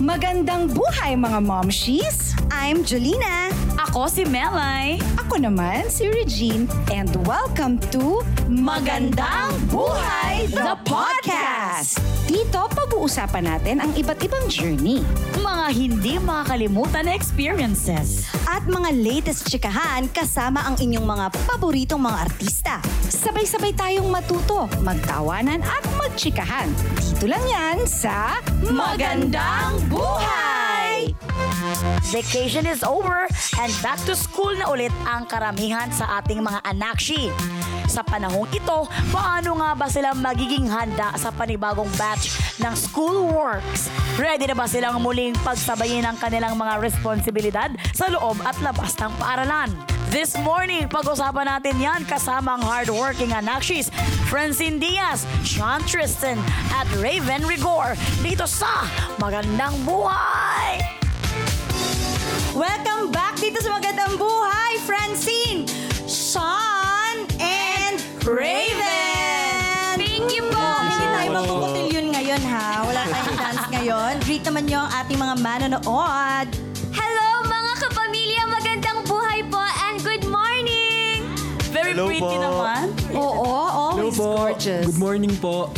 Magandang buhay mga momshies! I'm Jolina. Ako si Melay. Ako naman si Regine and welcome to Magandang Buhay the Podcast! Dito pag-uusapan natin ang iba't ibang journey. Mga hindi makakalimutan na experiences. At mga latest chikahan kasama ang inyong mga paboritong mga artista. Sabay-sabay tayong matuto, magtawanan at magchikahan. Dito lang yan sa Magandang Buhay! Vacation is over and back to school na ulit ang karamihan sa ating mga anakshi. Sa panahong ito, paano nga ba sila magiging handa sa panibagong batch ng school works? Ready na ba silang muling pagsabayin ang kanilang mga responsibilidad sa loob at labas ng paaralan? This morning, pag-usapan natin yan kasama ang hardworking anakshis, Francine Diaz, Sean Tristan, at Raven Rigor dito sa Magandang Buhay! Welcome back dito sa Magandang Buhay, Francine, Sean, and Raven! Thank you po. Hindi tayo magkukutilyon ngayon ha. Wala tayong dance ngayon. Greet naman niyo ang ating mga manonood. Hello mga kapamilya, magandang buhay po and good morning! Very Hello pretty po. naman. Oo, always gorgeous. Good morning po.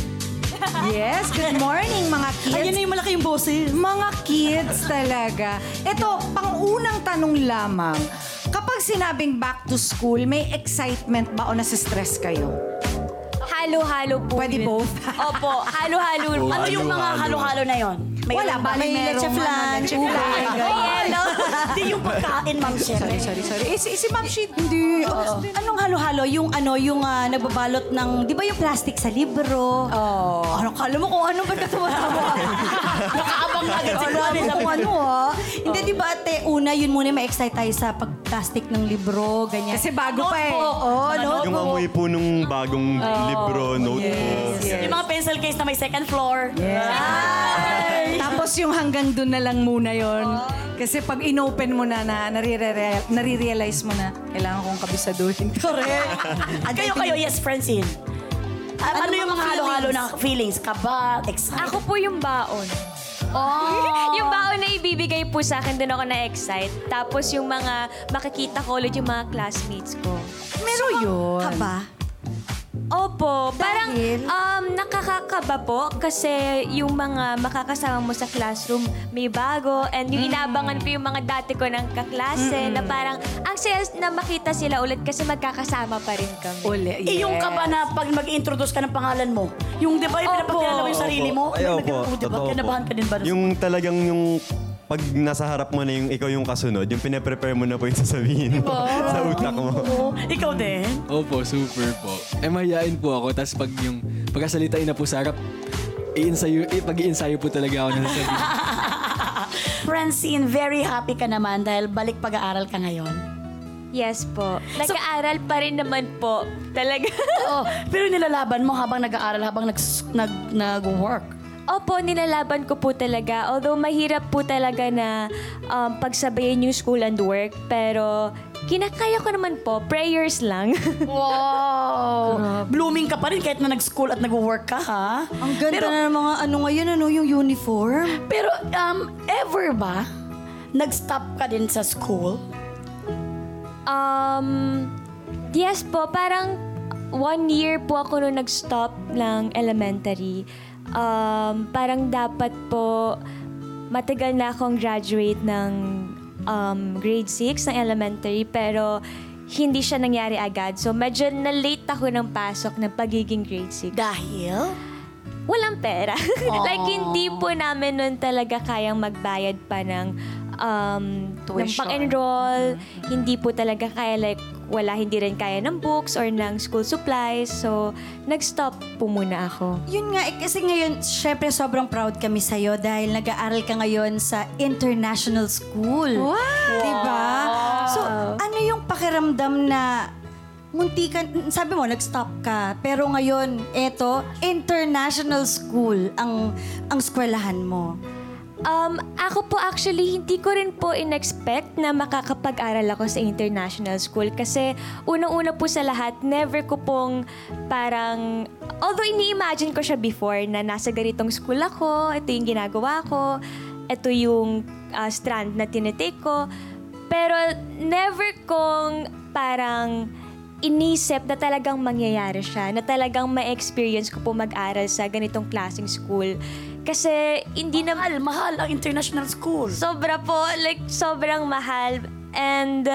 Yes, good morning mga kids. Ayun na yung malaki yung boses. Mga kids talaga. Ito, pangunang tanong lamang. Kapag sinabing back to school, may excitement ba o nasa-stress kayo? Halo-halo po Pwede yun. both. Opo, halo-halo. Ano yung mga halo-halo na yon? Wala, bali May leche flan, leche ube. Yelo. Hindi yung pagkain, Ma'am Chef. Sorry, sorry, sorry. Eh, si, si Ma'am Sheet, hindi. Oh. Anong halo-halo? Yung ano, yung ah, nagbabalot ng, di ba yung plastic sa libro? Oh. Ano, kala mo kung ano ba katawa-tawa? Nakaabang na agad si Juan. mo kung ano ah. Hindi, di ba ate, una, yun muna ma-excite tayo sa pag-plastic ng libro, ganyan. Kasi bago pa eh. Oo, oh, no? Yung amoy po nung bagong libro, notebook. Yung mga pencil case na may second floor. Tapos yung hanggang dun na lang muna yon. Kasi pag inopen mo na, na narire- nare-realize mo na, kailangan kong kabisaduhin. Correct. Kayo, kayo, yes, Francine. Ah, ano, Ano yung mga halo-halo na feelings? feelings? Kaba, excited? Ako po yung baon. Oh. yung baon na ibibigay po sa akin, doon ako na-excite. Tapos yung mga makikita ko ulit yung mga classmates ko. Meron yun. Kaba? Opo, parang Dahil? um, nakakakaba po kasi yung mga makakasama mo sa classroom may bago and yung inabangan ko yung mga dati ko ng kaklase na parang ang saya na makita sila ulit kasi magkakasama pa rin kami. Uli, Eh, yung kaba na pag mag-introduce ka ng pangalan mo, yung di ba yung Opo. pinapakilala mo yung sarili mo? Ay, opo. Nag- oh, di ba? Totoo po. Kinabahan ka din ba? Yung talagang yung pag nasa harap mo na yung ikaw yung kasunod, yung pine-prepare mo na po yung sasabihin mo sa utak mo. Oo. Ikaw din? Opo, super po. Eh, mahihain po ako. Tapos pag yung pagkasalitain na po sa harap, i-ensayo, eh, pag-i-ensayo po talaga ako na sasabihin. Francine, very happy ka naman dahil balik pag-aaral ka ngayon. Yes po. Nag-aaral pa rin naman po. Talaga. Oo. Pero nilalaban mo habang nag-aaral, habang nag, nag, nag-work. Opo, nilalaban ko po talaga. Although mahirap po talaga na um, pagsabayin yung school and work. Pero kinakaya ko naman po. Prayers lang. Wow! Blooming ka pa rin kahit na nag-school at nag-work ka, ha? Ang ganda Pero, na ng mga ano ngayon, ano, yung uniform. pero um, ever ba, nag-stop ka din sa school? Um, yes po, parang one year po ako nung nag-stop ng elementary. Um, parang dapat po matagal na akong graduate ng um, grade 6 ng elementary pero hindi siya nangyari agad. So medyo na-late ako ng pasok ng pagiging grade 6. Dahil? Walang pera. like, hindi po namin nun talaga kayang magbayad pa ng, um, ng Tuition. pang-enroll. Hindi po talaga kaya, like, wala, hindi rin kaya ng books or ng school supplies. So, nag-stop po muna ako. Yun nga, eh, kasi ngayon, syempre sobrang proud kami sa'yo dahil nag-aaral ka ngayon sa international school. Wow! Diba? So, ano yung pakiramdam na munti ka, sabi mo, nag-stop ka. Pero ngayon, eto, international school ang, ang eskwelahan mo. Um, ako po actually, hindi ko rin po in-expect na makakapag-aral ako sa international school kasi unang-una po sa lahat, never ko pong parang, although ini-imagine ko siya before na nasa ganitong school ako, ito yung ginagawa ko, ito yung ah, strand na tinitake ko. Pero never kong parang inisip na talagang mangyayari siya, na talagang ma-experience ko po mag-aral sa ganitong klaseng school. Kasi hindi na... Mahal, mahal ang international school. Sobra po, like sobrang mahal. And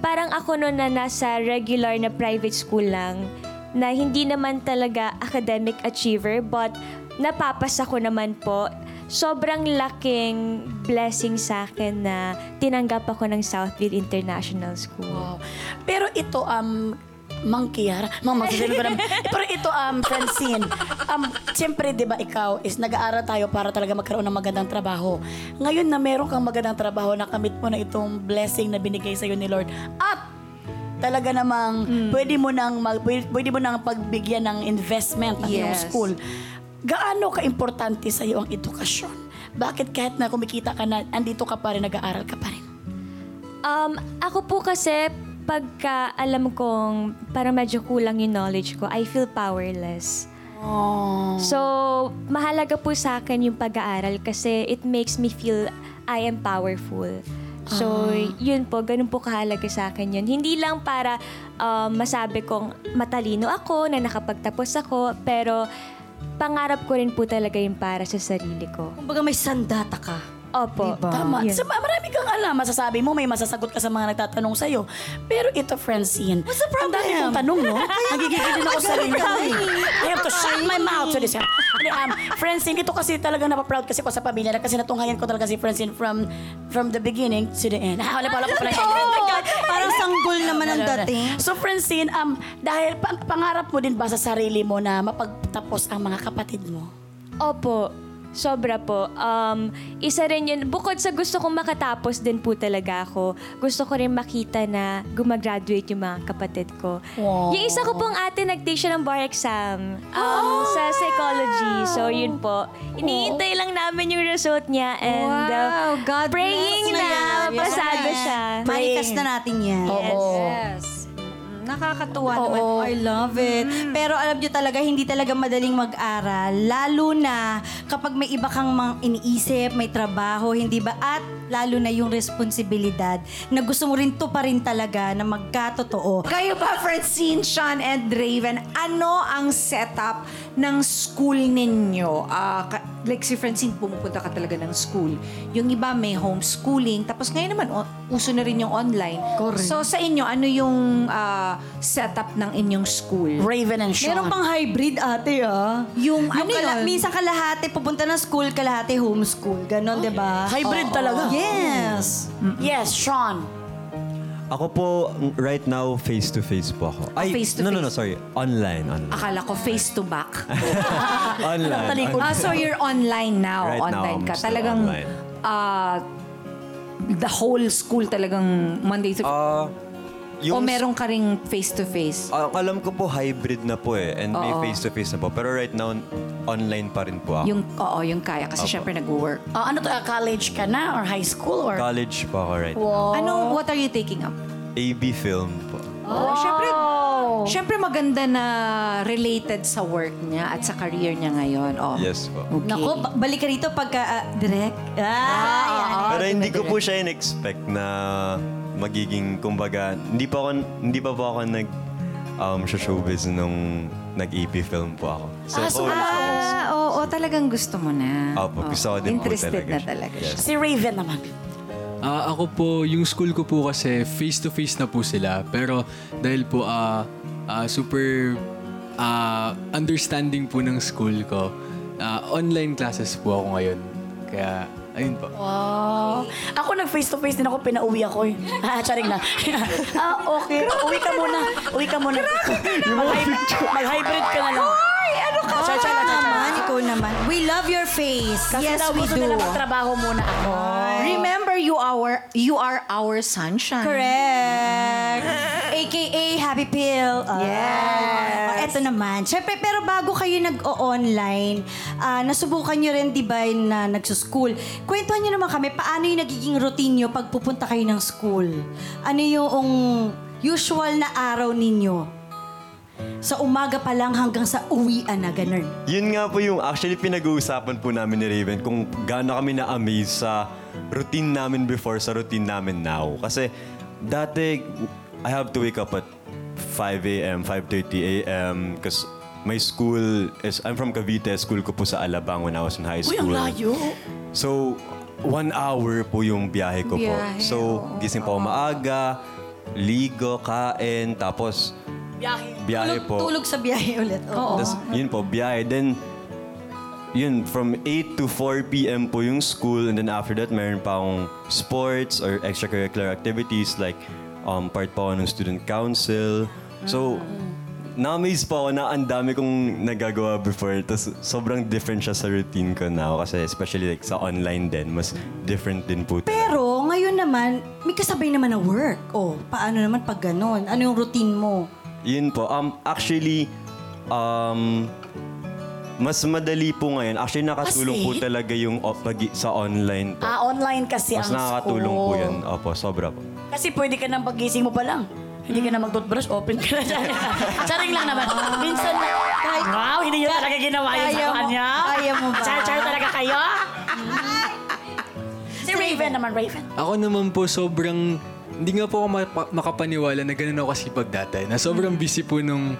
parang ako noon na nasa regular na private school lang, na hindi naman talaga academic achiever, but napapasa ko naman po. Sobrang laking blessing sa akin na tinanggap ako ng Southfield International School. Wow. Pero ito, um, Mang Kiara, Mang Magsasabi ko naman. Eh, Pero ito, um, Francine, um, siyempre, di ba, ikaw is nag-aaral tayo para talaga magkaroon ng magandang trabaho. Ngayon na meron kang magandang trabaho, nakamit mo na itong blessing na binigay sa'yo ni Lord. At talaga namang pwede mo nang mag, pwede, mo nang pagbigyan ng investment ang iyong Yes. school. Gaano ka-importante sa iyo ang edukasyon? Bakit kahit na kumikita ka na, andito ka pa rin, nag-aaral ka pa rin? Um, ako po kasi, pagka alam kong parang medyo kulang yung knowledge ko, I feel powerless. Oh. So, mahalaga po sa akin yung pag-aaral kasi it makes me feel I am powerful. So, yun po, ganun po kahalaga sa akin yun. Hindi lang para um, masabi kong matalino ako, na nakapagtapos ako, pero pangarap ko rin po talaga yung para sa sarili ko. Kumbaga may sandata ka. Opo. Diba? Tama. Yun. Sa, marami kang alam. Masasabi mo, may masasagot ka sa mga nagtatanong sa'yo. Pero ito, Francine. What's the problem? Ang dami kong tanong, no? Nagigigil din ako sa rin I have to shut my mouth to this. Hindi, um, Francine, ito kasi talagang napaproud kasi ko sa pamilya na kasi natunghayan ko talaga si Francine from from the beginning to the end. Ah, wala pa, wala pa pala. Oh my God, parang sanggol naman ang dating. So, Francine, um, dahil pang- pangarap mo din ba sa sarili mo na mapagtapos ang mga kapatid mo? Opo. Sobra po. Um, isa rin yun, bukod sa gusto kong makatapos din po talaga ako, gusto ko rin makita na gumagraduate yung mga kapatid ko. Wow. Yung isa ko pong ate nag-take siya ng bar exam um, sa psychology. So yun po. Iniintay lang namin yung result niya and uh, Wow, God praying na yan. pasado Yes. siya. Manifest na natin yan. Oo. Yes. Nakakatuwa Oo. naman. I love it. Pero alam nyo talaga, hindi talaga madaling mag-aral. Lalo na kapag may iba kang mga iniisip, may trabaho, hindi ba? At lalo na yung responsibilidad na gusto mo rin to pa rin talaga na magkatotoo. Kayo ba, Francine, Sean, and Raven, ano ang setup ng school ninyo? Ah, ka- like si Francine, pumupunta ka talaga ng school. Yung iba may homeschooling. Tapos ngayon naman, o- uso na rin yung online. Correct. So sa inyo, ano yung ah, setup ng inyong school? Raven and Sean. Meron pang hybrid ate ah. Yung ano kala- yun? Minsan kalahati pupunta ng school, kalahati homeschool. Ganon, di ba? Hybrid talaga. Yes. Yes, Sean. Ako po, right now, face-to-face po ako. Ay, face to no, no, no, sorry. Online, online. Akala ko face to back. online. Talikod. Ah, so you're online now. Right now, online I'm ka. still Talagang online. ah, the whole school talagang Monday to Ah, O meron ka ring face-to-face? Ah, ang alam ko po, hybrid na po eh. And may Oo. face-to-face na po. Pero right now, online pa rin po ako. Yung, oo, yung kaya. Kasi syempre nag-work. Ah, ano to, ah, college ka na or high school or? College po ako right Ano, what are you taking up? AB film po. Oh, syempre, syempre maganda na related sa work niya at sa career niya ngayon. Oh. Yes po. Okay. Nako, ba- balik ka rito pagka ah, direct. Ah, yan. Pero hindi ko po siya in-expect na magiging, kumbaga, hindi pa ako, hindi pa po ako nag um, showbiz nung nag-AP film po ako. So, Ah, so- oh, Ah, oo, talagang gusto mo na. Opo, gusto ko din po Interested talaga na talaga siya. Yes. Si Raven naman. Ah, ako po, yung school ko po kasi face-to-face na po sila. Pero dahil po ah, ah, super ah, understanding po ng school ko, ah, online classes po ako ngayon. Kaya, ayun po. Wow. Ako nag face-to-face din ako, pinauwi ako eh. Ah, charing na. ah, okay. Uwi ka muna. Uwi ka muna. Mag-hybrid, mag-hybrid ka na lang. Ay, ano ka? Cha- cha- cha- cha- naman, ikaw naman. We love your face. Kasi Yes, daw we gusto do. nila magtrabaho muna ako. Remember, you are you are our sunshine. Correct. AKA Happy Pill. Ah. Yes. Oh, eto naman. Siyempre, pero bago kayo nag-o-online, ah, nasubukan nyo rin, di ba, na nagsuschool. Kwentuhan nyo naman kami, paano yung nagiging routine nyo pag pupunta kayo ng school? Ano yung usual na araw ninyo? Sa umaga pa lang hanggang sa uwian na ganun. Yun nga po yung actually pinag-uusapan po namin ni Raven kung gaano kami na-amaze sa routine namin before sa routine namin now. Kasi dati, I have to wake up at 5 a.m., 5.30 a.m. because my school is, I'm from Cavite, school ko po sa Alabang when I was in high Uy, school. ang layo. So, one hour po yung biyahe ko po. Biyahe, So, gising po ako maaga, ligo, kain, tapos Biyahe. biyahe Tulog, po. tulog sa biyahe ulit. Oo. Tapos, yun po, biyahe. Then, yun, from 8 to 4 p.m. po yung school. And then after that, meron pa akong sports or extracurricular activities like um, part pa ako ng student council. So, na-amaze po ako na ang dami kong nagagawa before. Tapos, sobrang different siya sa routine ko now. Kasi especially like sa online din, mas different din po. talaga. Pero ngayon naman, may kasabay naman na work. O, paano naman pag ganon? Ano yung routine mo? Yun po. Um, actually, um, mas madali po ngayon. Actually, nakatulong po Kasi? talaga yung o- pag- sa online po. Ah, online kasi Mas ang nakakatulong school. po yan. Opo, sobra po. Kasi pwede ka nang pagising mo pa lang. Hindi ka na mag-toothbrush, open ka na dyan. Charing lang naman. Minsan na, wow, hindi nyo talaga ginawa yun Kaya sa mo- kanya. kaya mo ba? Char-char talaga kayo? si Raven naman, Raven. Ako naman po sobrang hindi nga po ako mapa- makapaniwala na ganun ako kasipag dati. Na sobrang busy po nung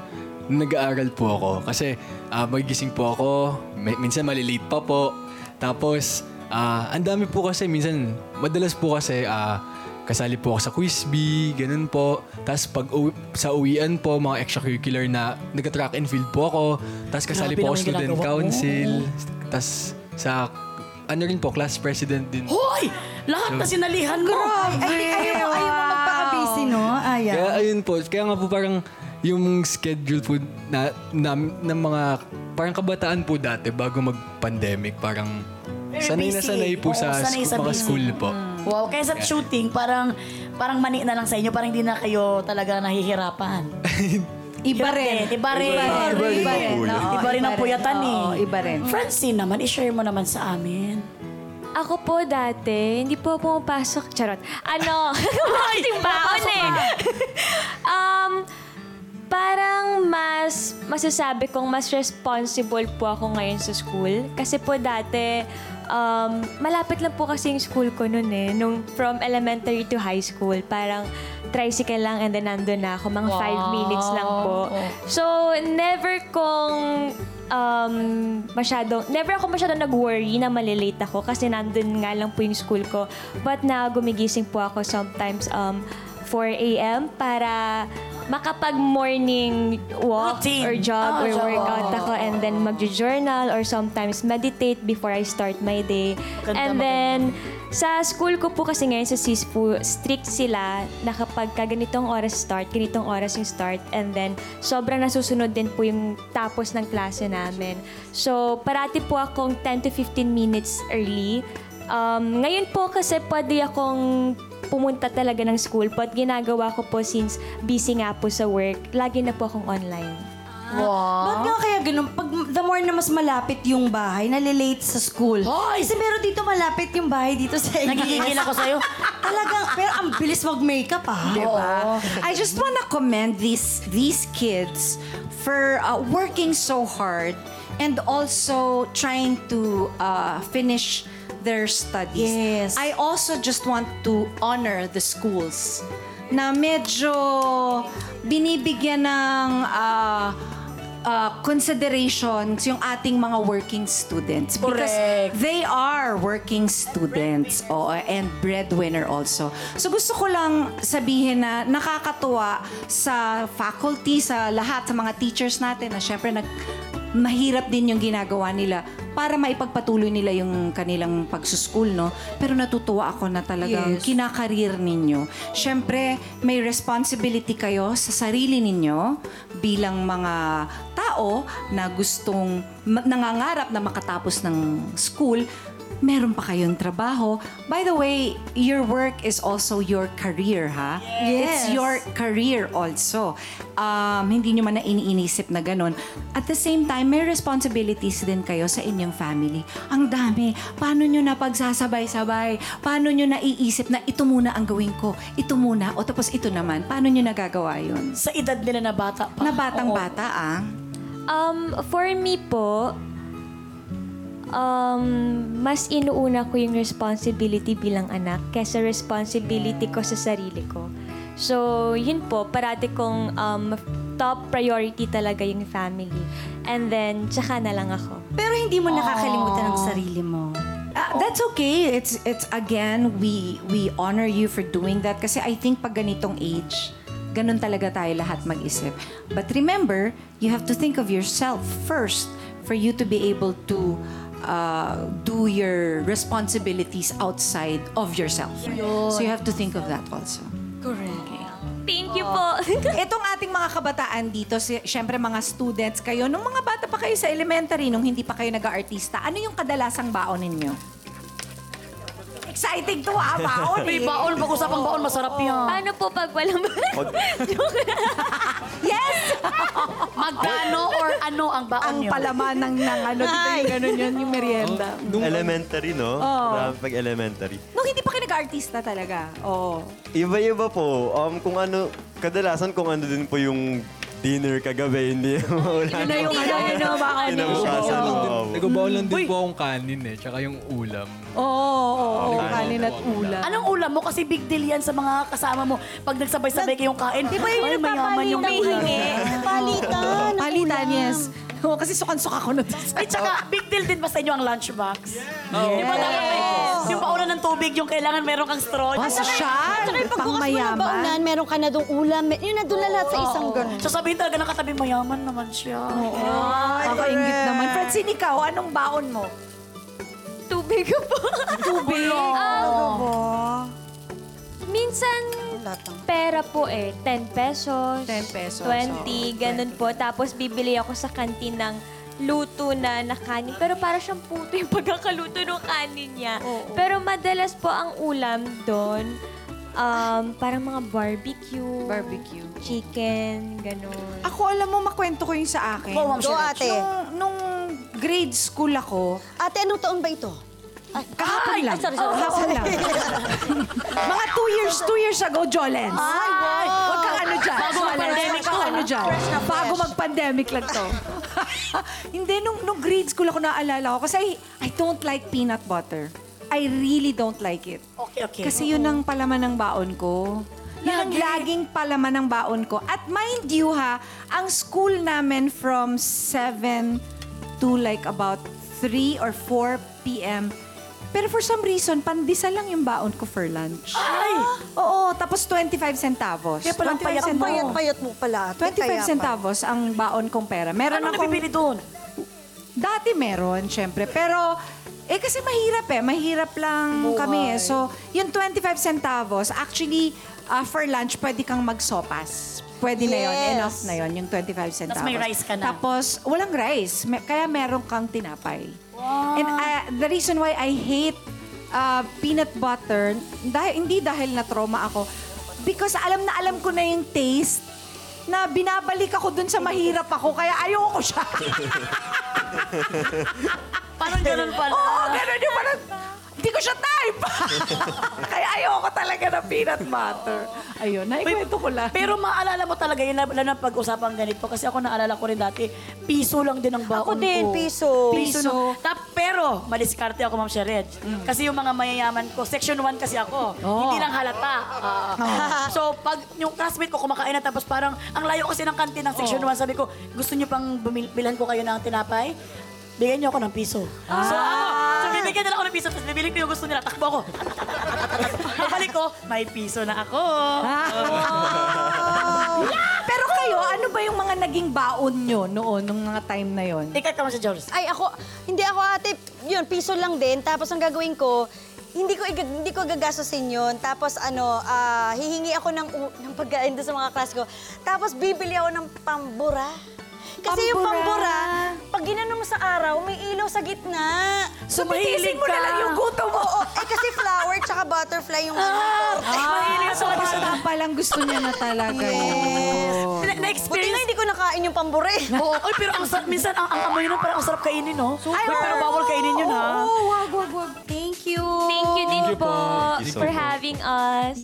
nag-aaral po ako. Kasi ah, magigising po ako, may- minsan malilate pa po. Tapos, ah, ang dami po kasi, minsan, madalas po kasi, ah, kasali po ako sa quiz bee, ganun po. Tapos pag uwi, sa uwian po, mga extracurricular na nag-track and field po ako. Tapos kasali Grabe po ako student council. Tapos sa, ano rin po, class president din. Hoy! Lahat na sinalihan mo. Ay, ayaw mo, ayaw mo magpaka-busy, no? Ayaw. Kaya ayun po, kaya nga po parang yung schedule po na, na, ng mga parang kabataan po dati bago mag-pandemic, parang sanay na busy. sanay po Oo, sa, sanay sa mga busy. school po. Wow, kaya sa shooting, parang parang mani na lang sa inyo, parang hindi na kayo talaga nahihirapan. Iba rin. iba rin. Iba rin. Iba rin Iba rin. ang puyatan eh. Iba rin. Francine naman, i-share mo naman sa amin. Ako po dati, hindi po pumapasok. Charot. Ano? Kasing baon eh. um, parang mas masasabi kong mas responsible po ako ngayon sa school. Kasi po dati, um, malapit lang po kasi yung school ko noon eh. Nung from elementary to high school, parang tricycle lang and then nandun na ako. Mga five minutes lang po. So, never kong um, masyadong, never ako masyadong nag-worry na malilate ako kasi nandun nga lang po yung school ko. But now, gumigising po ako sometimes um, 4 a.m. para makapag-morning walk Routine. or jog Ah, or workout ako and then mag-journal or sometimes meditate before I start my day. Maganda, and then, sa school ko po kasi ngayon sa CISPO, strict sila na kapag ka ganitong oras start, ganitong oras yung start, and then sobrang nasusunod din po yung tapos ng klase namin. So, parati po akong 10 to 15 minutes early. Um, ngayon po kasi pwede akong pumunta talaga ng school, but ginagawa ko po since busy nga po sa work, lagi na po akong online. Ba't nga kaya ganun? Pag the more na mas malapit yung bahay, nalilate sa school. Hoy! Kasi meron dito malapit yung bahay dito sa ABS. Nagigigil ako sa'yo. Talagang, pero ang bilis mag-makeup ah. Diba? I just wanna commend these these kids for uh, working so hard and also trying to uh, finish their studies. Yes. I also just want to honor the schools na medyo binibigyan ng uh, uh, considerations yung ating mga working students. Because Correct. they are working students oo, and breadwinner also. So gusto ko lang sabihin na nakakatuwa sa faculty, sa lahat, sa mga teachers natin na syempre nag, mahirap din yung ginagawa nila para maipagpatuloy nila yung kanilang pagsuschool, no? Pero natutuwa ako na talagang Yes. kinakarir ninyo. Syempre, may responsibility kayo sa sarili ninyo bilang mga tao na gustong ma- nangangarap na makatapos ng school meron pa kayong trabaho. By the way, your work is also your career, ha? It's Yes. your career also. Um, hindi nyo man na iniinisip na ganun. At the same time, may responsibilities din kayo sa inyong family. Ang dami. Paano nyo na pagsasabay-sabay? Paano nyo naiisip na ito muna ang gawin ko? Ito muna, o tapos ito naman. Paano nyo nagagawa yun? Sa edad nila na bata pa. Na batang-bata, ah. Um, for me po, um, mas inuuna ko yung responsibility bilang anak kesa responsibility ko sa sarili ko. So, yun po, parati kong um, top priority talaga yung family. And then, tsaka na lang ako. Pero hindi mo nakakalimutan ang sarili mo. Ah, that's okay. It's it's again we we honor you for doing that kasi I think pag ganitong age, ganun talaga tayo lahat mag-isip. But remember, you have to think of yourself first for you to be able to uh, do your responsibilities outside of yourself. So you have to think of that also. Thank you po. Itong ating mga kabataan dito, si, syempre mga students kayo, nung mga bata pa kayo sa elementary, nung hindi pa kayo nag-artista, ano yung kadalasang baon ninyo? Exciting to ah, baon May eh. baon, pag-usapang baon, masarap yan. Paano po pag walang... Yes! Magkano ano ang baon Ang nyo? palaman ng, ng ano, dito yung ganun yun, yung merienda. Elementary, no? Marami pag elementary. Nung hindi pa kayo nag-artista talaga. Oo. Iba-iba po. Um, kung ano, kadalasan kung ano din po yung dinner kagabi, hindi maulan. Ano yung ano, ano, baka ano. Kinabukasan, oo. Nagbabaon lang din po akong kanin eh, tsaka yung ulam. Oo, oo, oo, Kanin. kanin at ulam. Anong ulam mo? Kasi big deal yan sa mga kasama mo. Pag nagsabay-sabay kayong kain, di ba yun yung mayaman yung papalitan? Palitan. ng Palitan, ulam. yes. Oo, kasi sukan-suka ko na Ay, tsaka, big deal din ba sa inyo ang lunchbox? Di ba dapat may, yung paunan ng tubig, yung kailangan meron kang straw. Oh, social. Tsaka yung Pang pagbukas mo ng mayaman. baunan, meron ka na doon ulam. Yun na doon na lahat sa isang ganun. So sabihin talaga ng katabi, mayaman naman siya. Kakaingit naman. Francine, ikaw, anong baon mo? Tubig po. Tubig. Um, minsan, pera po eh. 10 pesos. 10 pesos, 20, oo, ganun po. Tapos bibili ako sa kantin ng luto na na kanin. Pero para siyang puto yung pagkakaluto ng kanin niya. Pero madalas po ang ulam doon, um, parang mga barbecue, Barbecue. chicken, ganun. Ako, alam mo, makwento ko yung sa akin. Go, Ma'am Go, Shirley. ate. Nung, nung grade school ako, Ate, anong taon ba ito? Kahapon lang. sorry, sorry. Kahapon lang. Mga two years, two years ago, Jolens. Ay, Huwag kang ano dyan. Bago mag-pandemic to. ano dyan. Bago mag-pandemic lang to. Hindi, nung, nung grade school ako naalala ko. Kasi I, I don't like peanut butter. I really don't like it. Okay, okay. Kasi yun ang palaman ng baon ko. Yun ang laging palaman ng baon ko. At mind you ha, ang school namin from 7 to like about 3 or 4 p.m. Pero for some reason, pandesal lang yung baon ko for lunch. Ay! Oo, tapos 25 centavos. Kaya palang 25 payat mo. centavos. Payat-payat mo pala. ate. 25 Kaya pa. centavos ang baon kong pera. Meron Ano akong... nabibili doon? Dati meron, syempre. Pero, eh kasi mahirap eh. Mahirap lang kami eh. So, yung 25 centavos, actually, ah, for lunch, pwede kang magsopas. Pwede na yon Yes. Enough na yon yung 25 centavos. may rice ka na. Tapos, walang rice. Me- kaya meron kang tinapay. And ah, the reason why I hate ah, peanut butter, dahil, hindi dahil na-trauma ako, because alam na alam ko na yung taste na binabalik ako dun sa mahirap ako, kaya ayoko siya. Parang ganun pala. Oo, ganun yung parang, hindi ko siya type. Kaya ayoko talaga ng peanut butter. Ayun, naikwento ko lang. Pero maalala mo talaga yun, lalo na pag-usapan ganito. Kasi ako naalala ko rin dati, piso lang din ang baon Ako din, ko. piso. Piso. no. Tap, pero, madiskarte ako, Ma'am Shered. Kasi yung mga mayayaman ko, section 1 kasi ako. Hindi lang halata. Ah. so, pag yung classmate ko kumakain na tapos parang, ang layo kasi ng kantin ng section 1, sabi ko, gusto niyo pang bumil- bilhan ko kayo ng tinapay? Bigyan niyo ako ng piso. So, ako, bibigyan nila ako ng piso, tapos bibili ko yung gusto nila. Takbo ako. Pabalik ko, may piso na ako. Pero kayo, ano ba yung mga naging baon nyo noon, nung mga time na yon? Ikaw ka si George. Ay, ako, hindi ako ate, yun, piso lang din. Tapos ang gagawin ko, hindi ko iga- hindi ko gagastosin yun. Tapos ano, ah, hihingi ako ng, u- ng pagkain doon sa mga class ko. Tapos bibili ako ng pambura. Kasi yung Pambura. pag ginano mo sa araw, may ilaw sa gitna. So, mahilig ka. gutom mo. Oo, eh kasi flower tsaka butterfly yung ano. Mahilig So, ka. bata pa lang gusto niya na talaga yun. Na- Buti Na-experience nga hindi ko nakain yung pambura eh. Oo, Oy, pero ang sarap, minsan ang, ang amoy nun parang ang sarap kainin, no? Uy, pero bawal kainin yun, ha? Oo, wag, wag, wag. Thank you. Thank you din you po, po. Thank you so for much. having us.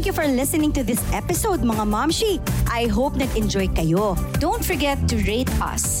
Thank you for listening to this episode, mga momshi. I hope nag-enjoy kayo. Don't forget to rate us.